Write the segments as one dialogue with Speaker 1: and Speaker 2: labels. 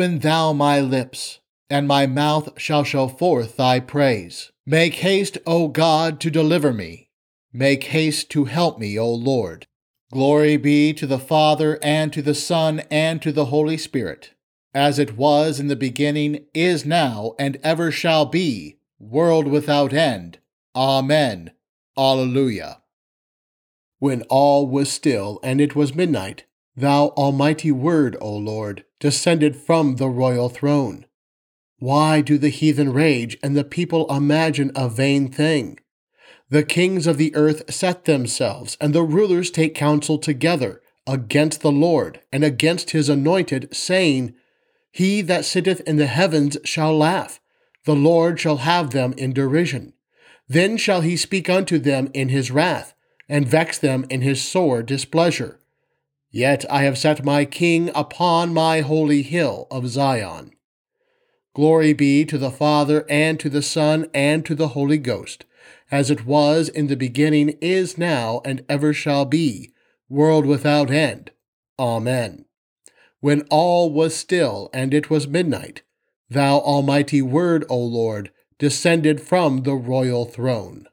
Speaker 1: Open thou my lips, and my mouth shall show forth thy praise. Make haste, O God, to deliver me. Make haste to help me, O Lord. Glory be to the Father, and to the Son, and to the Holy Spirit, as it was in the beginning, is now, and ever shall be, world without end. Amen. Alleluia. When all was still, and it was midnight, Thou Almighty Word, O Lord, descended from the royal throne. Why do the heathen rage and the people imagine a vain thing? The kings of the earth set themselves, and the rulers take counsel together against the Lord and against his anointed, saying, He that sitteth in the heavens shall laugh, the Lord shall have them in derision. Then shall he speak unto them in his wrath, and vex them in his sore displeasure. Yet I have set my King upon my holy hill of Zion. Glory be to the Father, and to the Son, and to the Holy Ghost, as it was in the beginning, is now, and ever shall be, world without end. Amen. When all was still, and it was midnight, thou Almighty Word, O Lord, descended from the royal throne.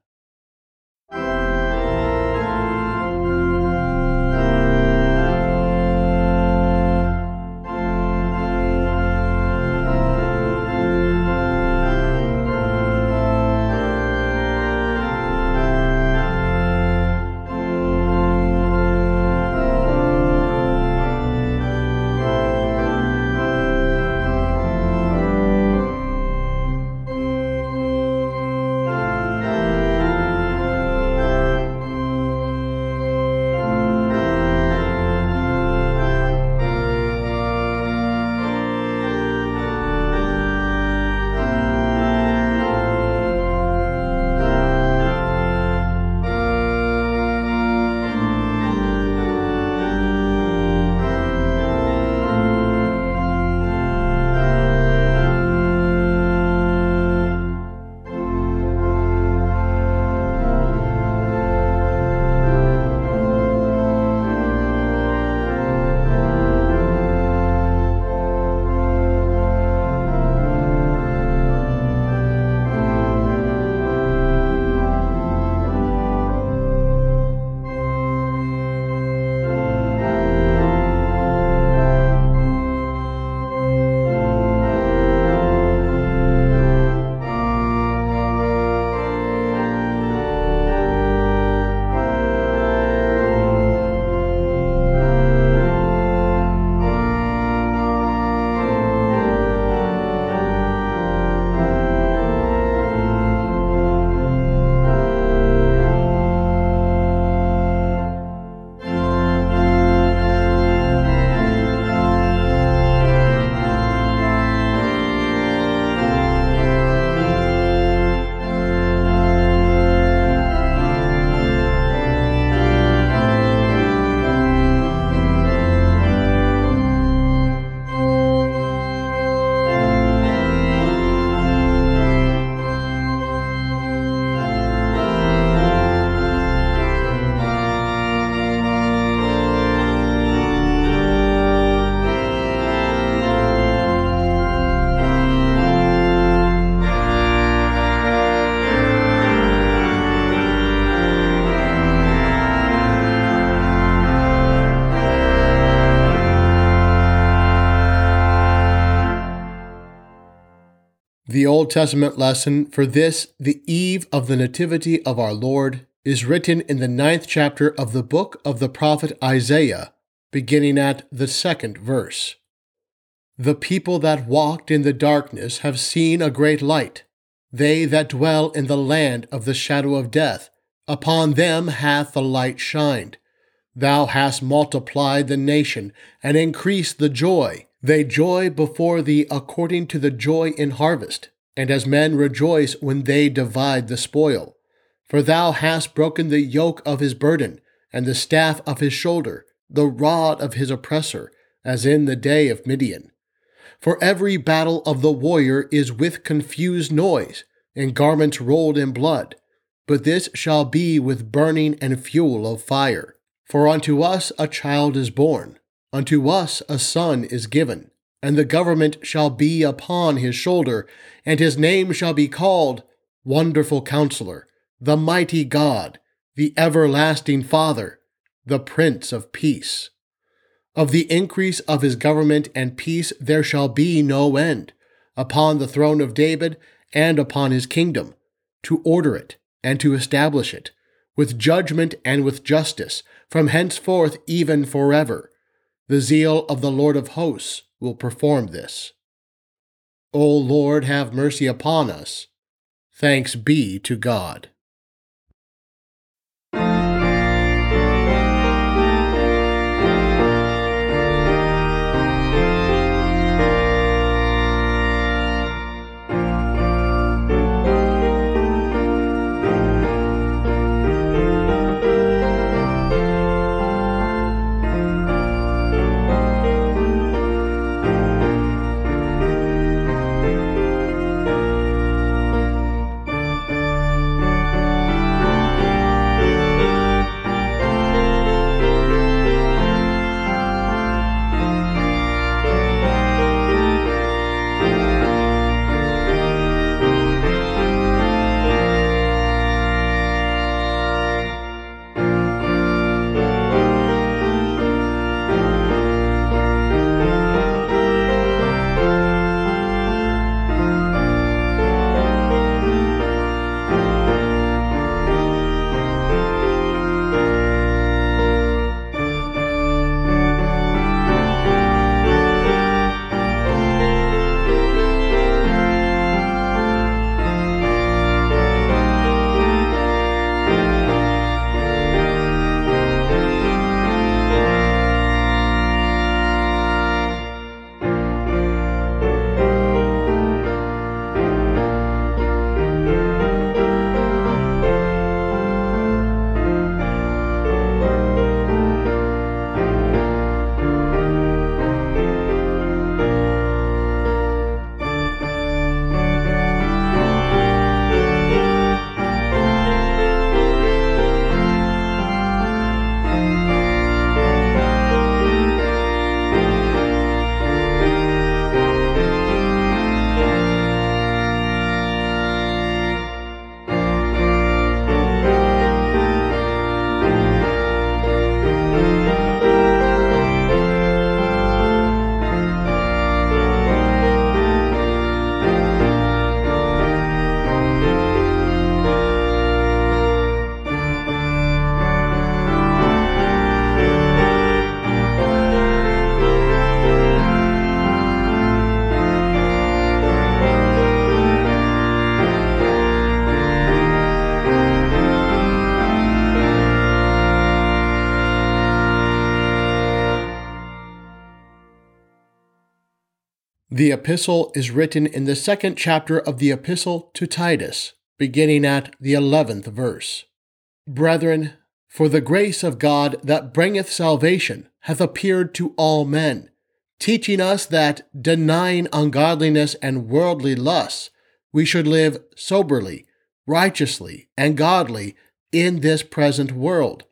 Speaker 1: Old Testament lesson for this, the eve of the Nativity of our Lord, is written in the ninth chapter of the book of the prophet Isaiah, beginning at the second verse. The people that walked in the darkness have seen a great light. They that dwell in the land of the shadow of death, upon them hath the light shined. Thou hast multiplied the nation and increased the joy they joy before thee according to the joy in harvest, and as men rejoice when they divide the spoil. For thou hast broken the yoke of his burden, and the staff of his shoulder, the rod of his oppressor, as in the day of Midian. For every battle of the warrior is with confused noise, and garments rolled in blood. But this shall be with burning and fuel of fire. For unto us a child is born Unto us a son is given, and the government shall be upon his shoulder, and his name shall be called Wonderful Counselor, the Mighty God, the Everlasting Father, the Prince of Peace. Of the increase of his government and peace there shall be no end, upon the throne of David and upon his kingdom, to order it and to establish it, with judgment and with justice, from henceforth even forever. The zeal of the Lord of hosts will perform this. O Lord, have mercy upon us. Thanks be to God. The epistle is written in the second chapter of the epistle to Titus, beginning at the eleventh verse. Brethren, for the grace of God that bringeth salvation hath appeared to all men, teaching us that, denying ungodliness and worldly lusts, we should live soberly, righteously, and godly in this present world,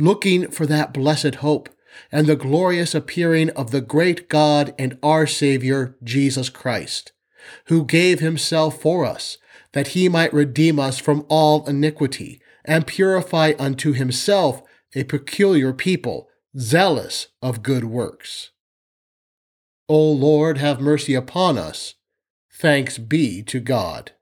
Speaker 1: looking for that blessed hope and the glorious appearing of the great God and our Savior, Jesus Christ, who gave himself for us, that he might redeem us from all iniquity, and purify unto himself a peculiar people, zealous of good works. O Lord, have mercy upon us. Thanks be to God.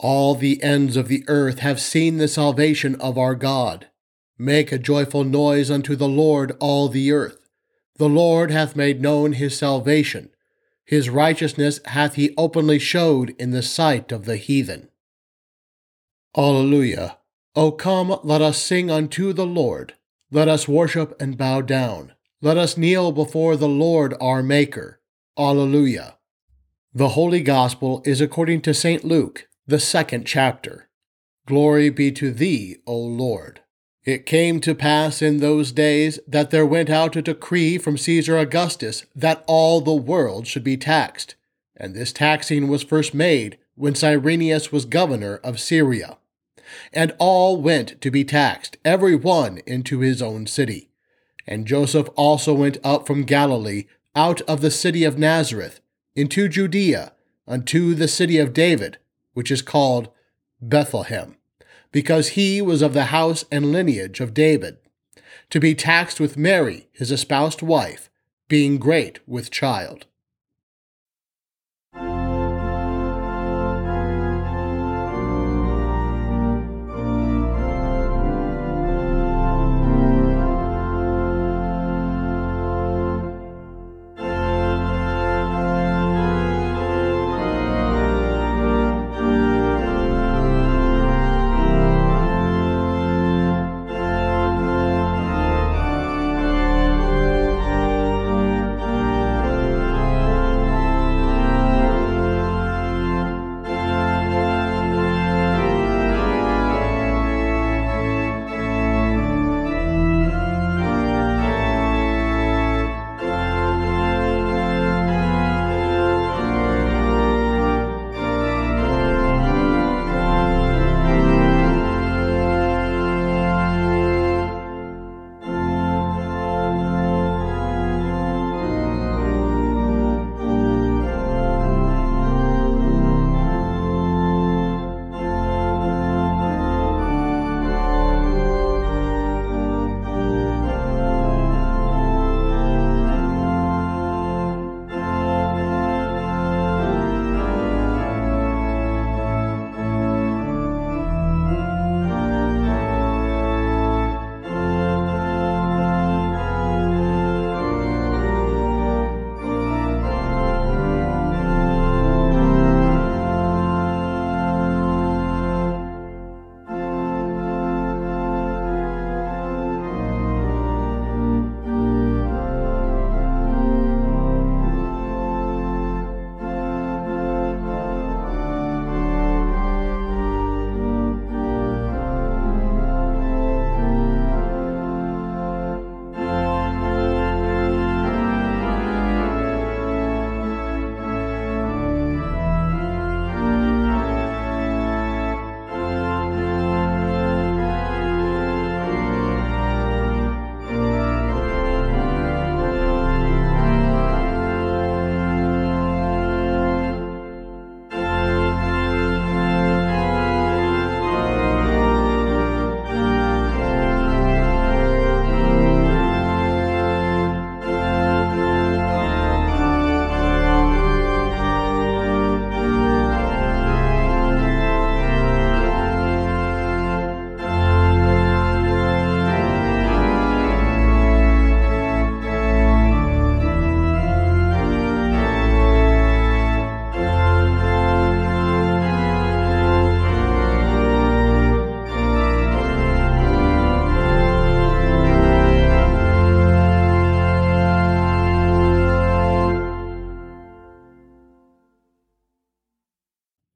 Speaker 1: The ends of the earth have seen the salvation of our God. Make a joyful noise unto the Lord, all the earth. The Lord hath made known his salvation. His righteousness hath he openly showed in the sight of the heathen. Alleluia. O come, let us sing unto the Lord. Let us worship and bow down. Let us kneel before the Lord our Maker. Alleluia. The Holy Gospel is according to St. Luke, the second chapter. Glory be to thee, O Lord. It came to pass in those days that there went out a decree from Caesar Augustus that all the world should be taxed. And this taxing was first made when Cyrenius was governor of Syria. And all went to be taxed, every one into his own city. And Joseph also went up from Galilee, out of the city of Nazareth, into Judea, unto the city of David, which is called Bethlehem because he was of the house and lineage of David, to be taxed with Mary, his espoused wife, being great with child.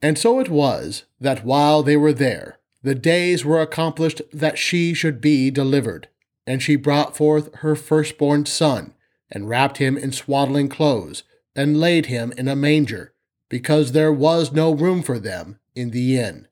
Speaker 1: And so it was that while they were there, the days were accomplished that she should be delivered. And she brought forth her firstborn son, and wrapped him in swaddling clothes, and laid him in a manger, because there was no room for them in the inn.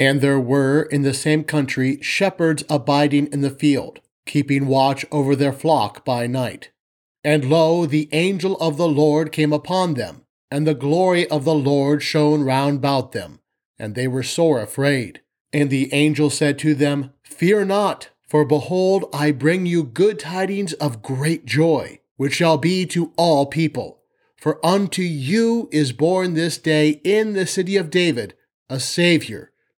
Speaker 1: And there were in the same country shepherds abiding in the field, keeping watch over their flock by night. And lo, the angel of the Lord came upon them, and the glory of the Lord shone round about them, and they were sore afraid. And the angel said to them, Fear not, for behold, I bring you good tidings of great joy, which shall be to all people. For unto you is born this day in the city of David a Saviour,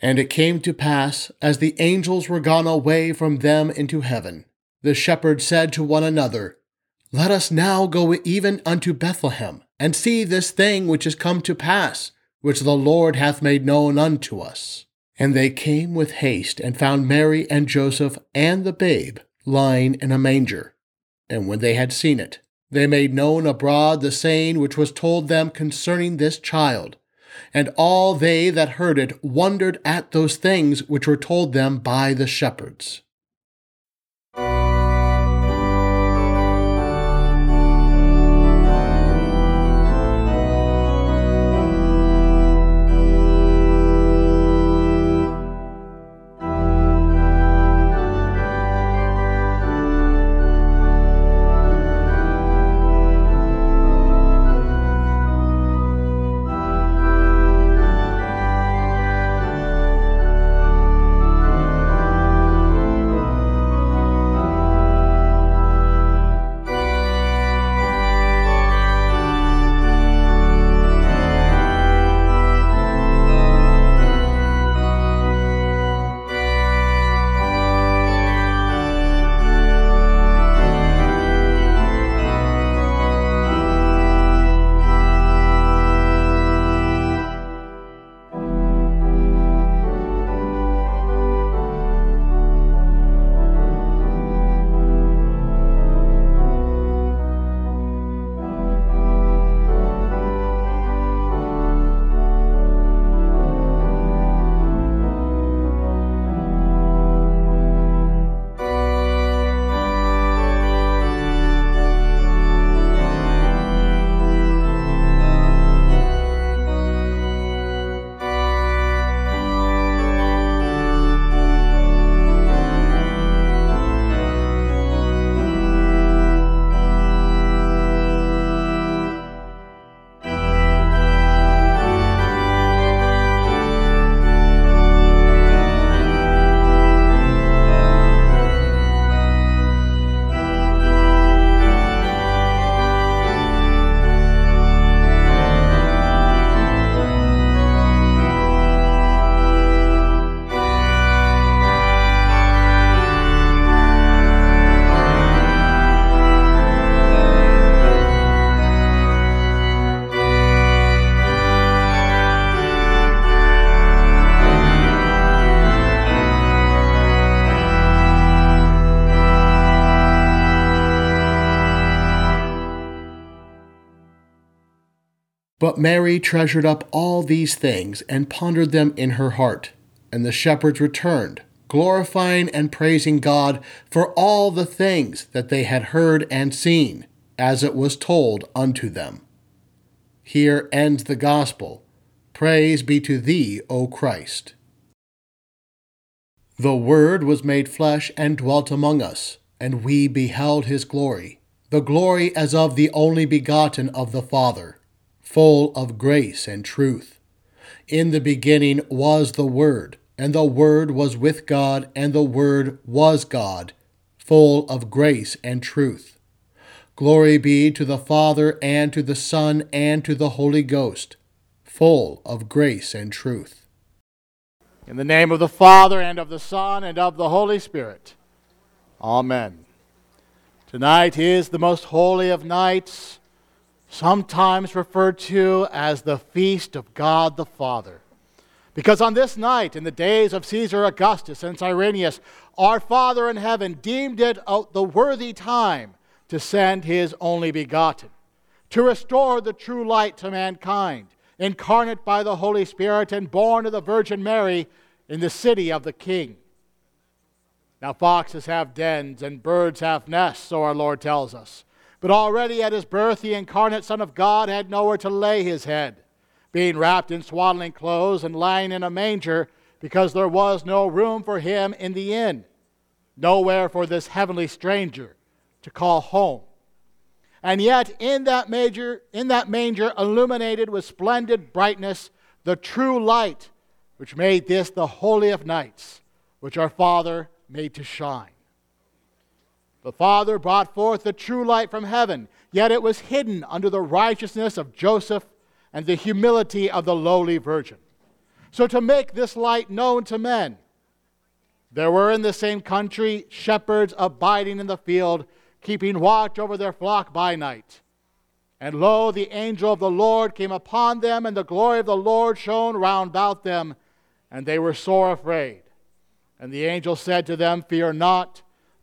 Speaker 1: And it came to pass, as the angels were gone away from them into heaven, the shepherds said to one another, Let us now go even unto Bethlehem, and see this thing which is come to pass, which the Lord hath made known unto us. And they came with haste, and found Mary and Joseph and the babe lying in a manger. And when they had seen it, they made known abroad the saying which was told them concerning this child. And all they that heard it wondered at those things which were told them by the shepherds. But Mary treasured up all these things and pondered them in her heart. And the shepherds returned, glorifying and praising God for all the things that they had heard and seen, as it was told unto them. Here ends the Gospel. Praise be to thee, O Christ. The Word was made flesh and dwelt among us, and we beheld his glory, the glory as of the only begotten of the Father full of grace and truth. In the beginning was the Word, and the Word was with God, and the Word was God, full of grace and truth. Glory be to the Father, and to the Son, and to the Holy Ghost, full of grace and truth.
Speaker 2: In the name of the Father, and of the Son, and of the Holy Spirit. Amen. Tonight is the most holy of nights sometimes referred to as the feast of God the Father. Because on this night, in the days of Caesar Augustus and Cyrenius, our Father in heaven deemed it the worthy time to send his only begotten, to restore the true light to mankind, incarnate by the Holy Spirit and born of the Virgin Mary in the city of the King. Now, foxes have dens and birds have nests, so our Lord tells us. But already at his birth, the incarnate Son of God had nowhere to lay his head, being wrapped in swaddling clothes and lying in a manger, because there was no room for him in the inn, nowhere for this heavenly stranger to call home. And yet, in that, manger, in that manger, illuminated with splendid brightness, the true light, which made this the holy of nights, which our Father made to shine. The Father brought forth the true light from heaven, yet it was hidden under the righteousness of Joseph and the humility of the lowly virgin. So, to make this light known to men, there were in the same country shepherds abiding in the field, keeping watch over their flock by night. And lo, the angel of the Lord came upon them, and the glory of the Lord shone round about them, and they were sore afraid. And the angel said to them, Fear not.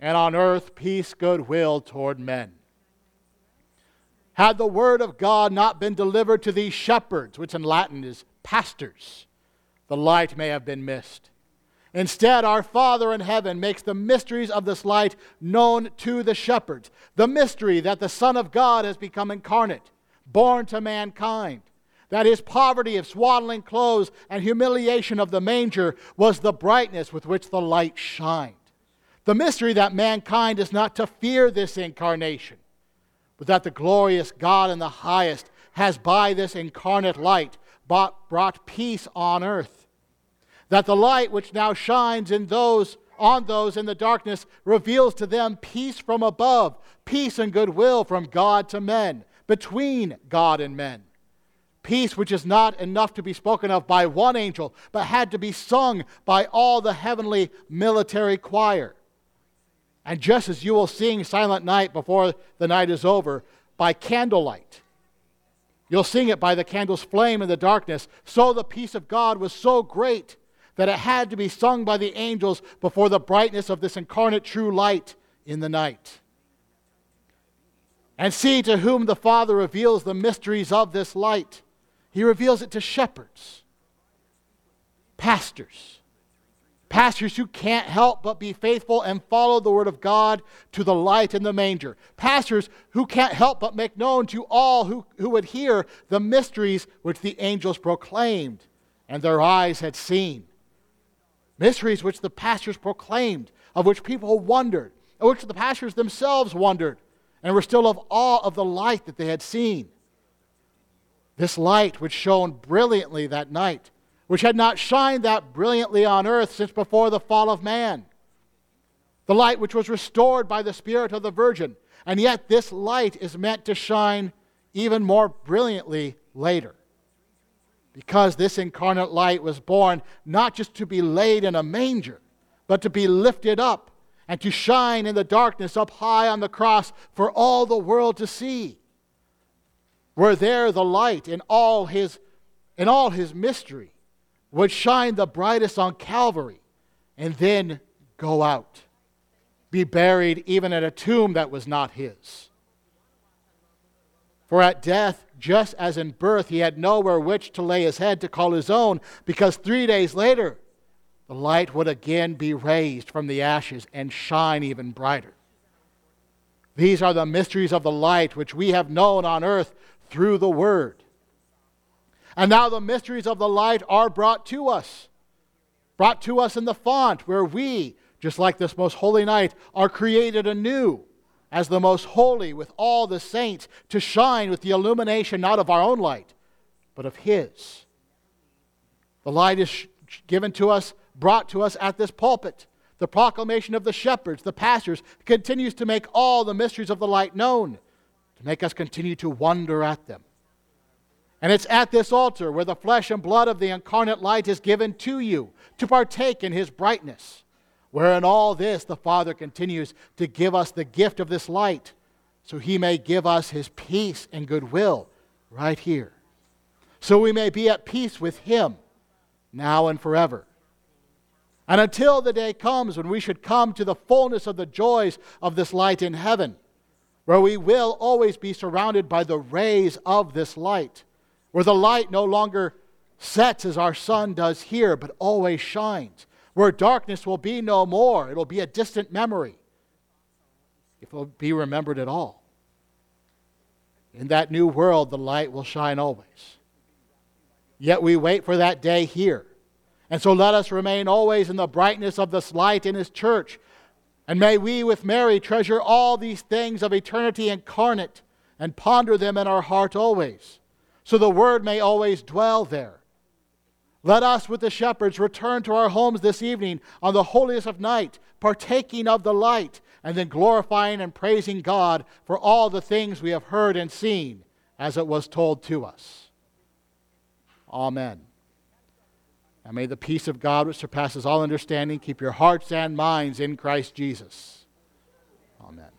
Speaker 2: and on earth peace, goodwill toward men. Had the word of God not been delivered to these shepherds, which in Latin is pastors, the light may have been missed. Instead, our Father in heaven makes the mysteries of this light known to the shepherds. The mystery that the Son of God has become incarnate, born to mankind. That his poverty of swaddling clothes and humiliation of the manger was the brightness with which the light shined. The mystery that mankind is not to fear this incarnation, but that the glorious God in the highest has by this incarnate light brought peace on earth. That the light which now shines in those on those in the darkness reveals to them peace from above, peace and goodwill from God to men, between God and men. Peace which is not enough to be spoken of by one angel, but had to be sung by all the heavenly military choir. And just as you will sing Silent Night before the night is over by candlelight, you'll sing it by the candle's flame in the darkness. So the peace of God was so great that it had to be sung by the angels before the brightness of this incarnate true light in the night. And see to whom the Father reveals the mysteries of this light. He reveals it to shepherds, pastors, Pastors who can't help but be faithful and follow the word of God to the light in the manger. Pastors who can't help but make known to all who, who would hear the mysteries which the angels proclaimed and their eyes had seen. Mysteries which the pastors proclaimed, of which people wondered, of which the pastors themselves wondered, and were still of awe of the light that they had seen. This light which shone brilliantly that night which had not shined that brilliantly on earth since before the fall of man. The light which was restored by the Spirit of the Virgin. And yet, this light is meant to shine even more brilliantly later.
Speaker 1: because this incarnate light was born not just to be laid in a manger, but to be lifted up and to shine in the darkness up high on the cross for all the world to see. Were there the light in all his in all his mystery would shine the brightest on Calvary and then go out, be buried even at a tomb that was not his. For at death, just as in birth, he had nowhere which to lay his head to call his own, because three days later, the light would again be raised from the ashes and shine even brighter. These are the mysteries of the light which we have known on earth through the Word. And now the mysteries of the light are brought to us, brought to us in the font, where we, just like this most holy night, are created anew as the most holy with all the saints to shine with the illumination not of our own light, but of His. The light is given to us, brought to us at this pulpit. The proclamation of the shepherds, the pastors, continues to make all the mysteries of the light known, to make us continue to wonder at them. And it's at this altar where the flesh and blood of the incarnate light is given to you to partake in his brightness. Where in all this the Father continues to give us the gift of this light, so he may give us his peace and goodwill right here. So we may be at peace with him now and forever. And until the day comes when we should come to the fullness of the joys of this light in heaven, where we will always be surrounded by the rays of this light, where the light no longer sets as our sun does here, but always shines where darkness will be no more. It'll be a distant memory, if it'll be remembered at all. In that new world, the light will shine always. Yet we wait for that day here. And so let us remain always in the brightness of this light in His church. And may we, with Mary, treasure all these things of eternity incarnate and ponder them in our heart always, so the Word may always dwell there let us, with the shepherds, return to our homes this evening on the holiest of night, partaking of the light, and then glorifying and praising God for all the things we have heard and seen as it was told to us. Amen. And may the peace of God, which surpasses all understanding, keep your hearts and minds in Christ Jesus. Amen.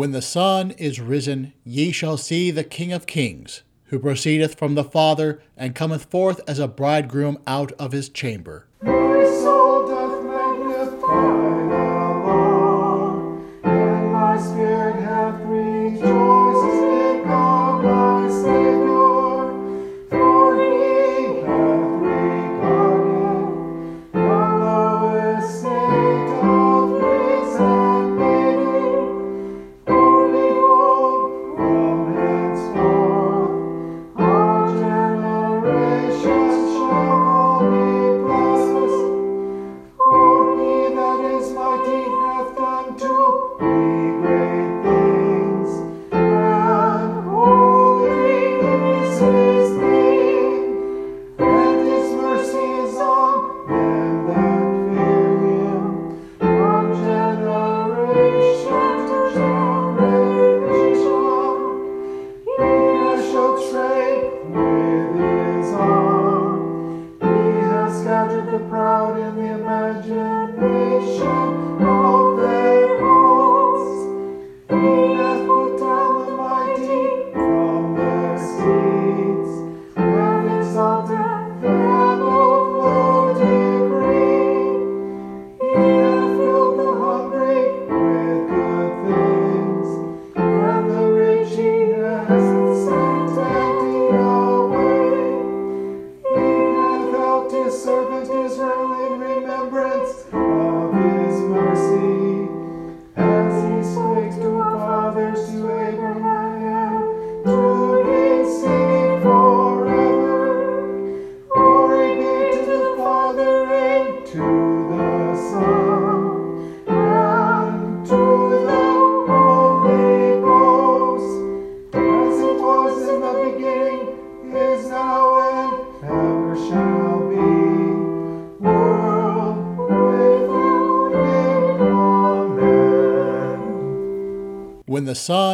Speaker 1: When the sun is risen, ye shall see the King of kings, who proceedeth from the Father, and cometh forth as a bridegroom out of his chamber.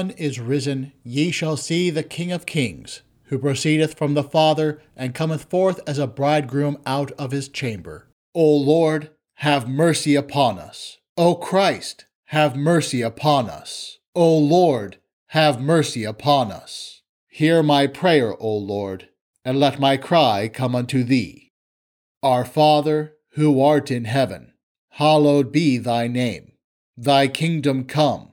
Speaker 1: Sun is risen, ye shall see the King of kings, who proceedeth from the Father, and cometh forth as a bridegroom out of his chamber. O Lord, have mercy upon us. O Christ, have mercy upon us. O Lord, have mercy upon us. Hear my prayer, O Lord, and let my cry come unto thee. Our Father, who art in heaven, hallowed be thy name. Thy kingdom come,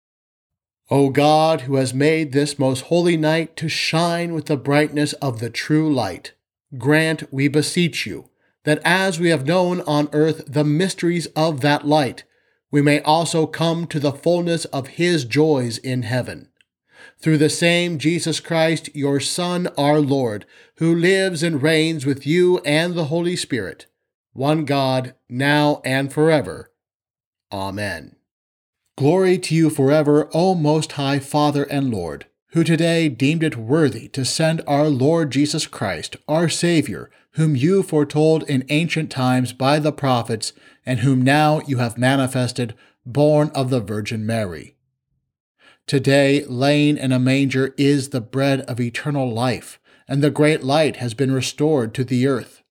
Speaker 1: O God, who has made this most holy night to shine with the brightness of the true light, grant, we beseech you, that as we have known on earth the mysteries of that light, we may also come to the fullness of his joys in heaven. Through the same Jesus Christ, your Son, our Lord, who lives and reigns with you and the Holy Spirit, one God, now and forever. Amen. Glory to you forever, O Most High Father and Lord, who today deemed it worthy to send our Lord Jesus Christ, our Savior, whom you foretold in ancient times by the prophets, and whom now you have manifested, born of the Virgin Mary. Today, laying in a manger is the bread of eternal life, and the great light has been restored to the earth.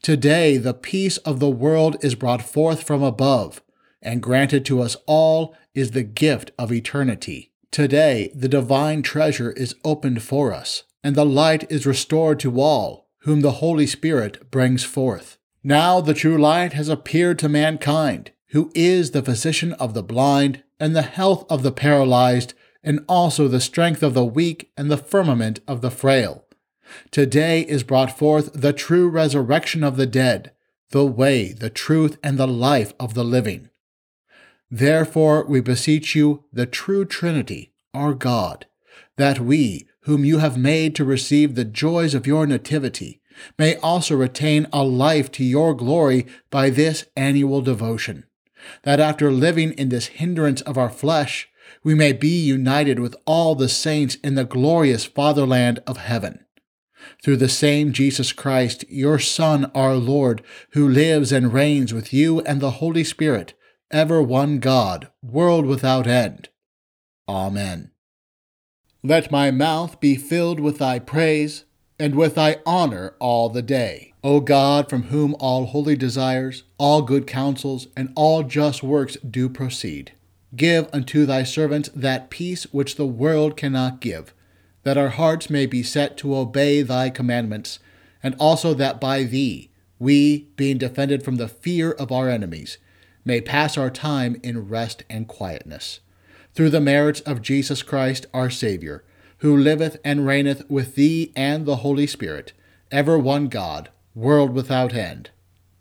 Speaker 1: Today, the peace of the world is brought forth from above, and granted to us all is the gift of eternity. Today, the divine treasure is opened for us, and the light is restored to all, whom the Holy Spirit brings forth. Now the true light has appeared to mankind, who is the physician of the blind, and the health of the paralyzed, and also the strength of the weak, and the firmament of the frail. Today is brought forth the true resurrection of the dead, the way, the truth, and the life of the living. Therefore we beseech you, the true Trinity, our God, that we, whom you have made to receive the joys of your nativity, may also retain a life to your glory by this annual devotion, that after living in this hindrance of our flesh, we may be united with all the saints in the glorious fatherland of heaven. through the same Jesus Christ, your Son, our Lord, who lives and reigns with you and the Holy Spirit, ever one God, world without end. Amen. Let my mouth be filled with thy praise, and with thy honor all the day. O God, from whom all holy desires, all good counsels, and all just works do proceed, give unto thy servants that peace which the world cannot give that our hearts may be set to obey thy commandments, and also that by thee we, being defended from the fear of our enemies, may pass our time in rest and quietness. Through the merits of Jesus Christ our Saviour, who liveth and reigneth with thee and the Holy Spirit, ever one God, world without end.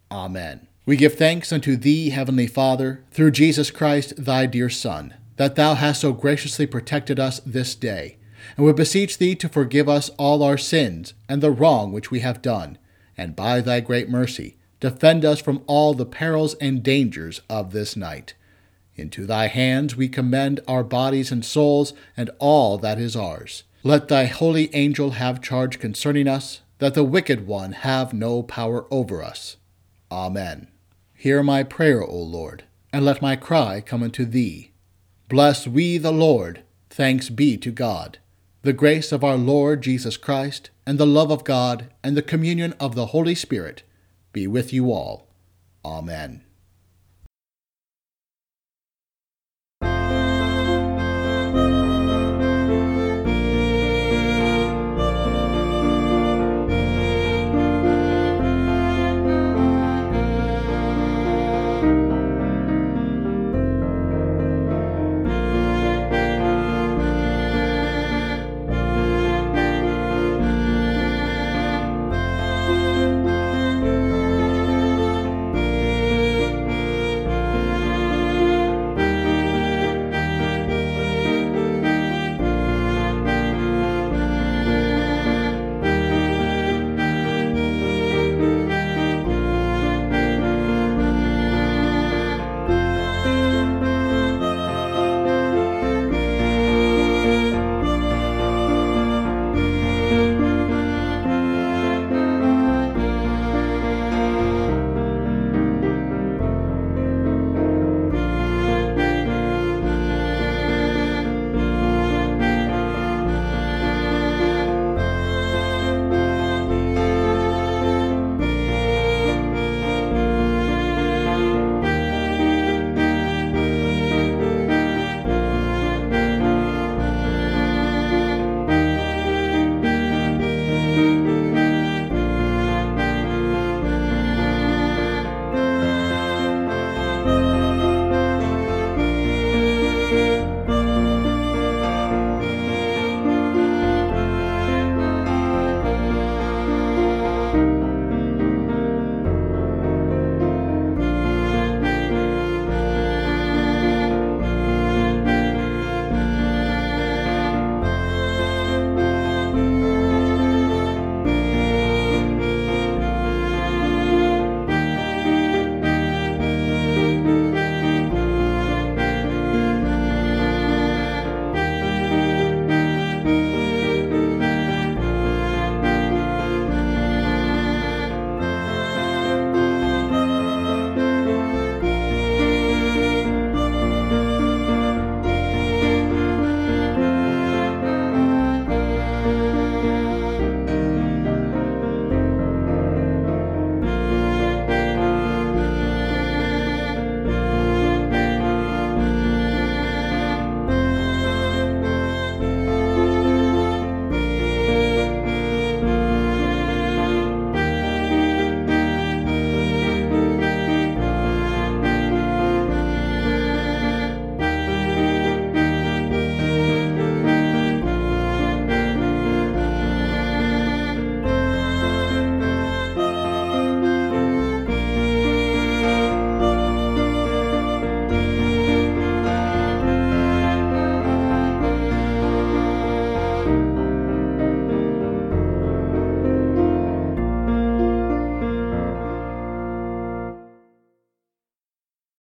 Speaker 1: Amen. We give thanks unto thee, Heavenly Father, through Jesus Christ thy dear Son, that thou hast so graciously protected us this day and we beseech thee to forgive us all our sins and the wrong which we have done, and by thy great mercy defend us from all the perils and dangers of this night. Into thy hands we commend our bodies and souls and all that is ours. Let thy holy angel have charge concerning us, that the wicked one have no power over us. Amen. Hear my prayer, O Lord, and let my cry come unto thee. Bless we the Lord. Thanks be to God. The grace of our Lord Jesus Christ, and the love of God, and the communion of the Holy Spirit be with you all. Amen.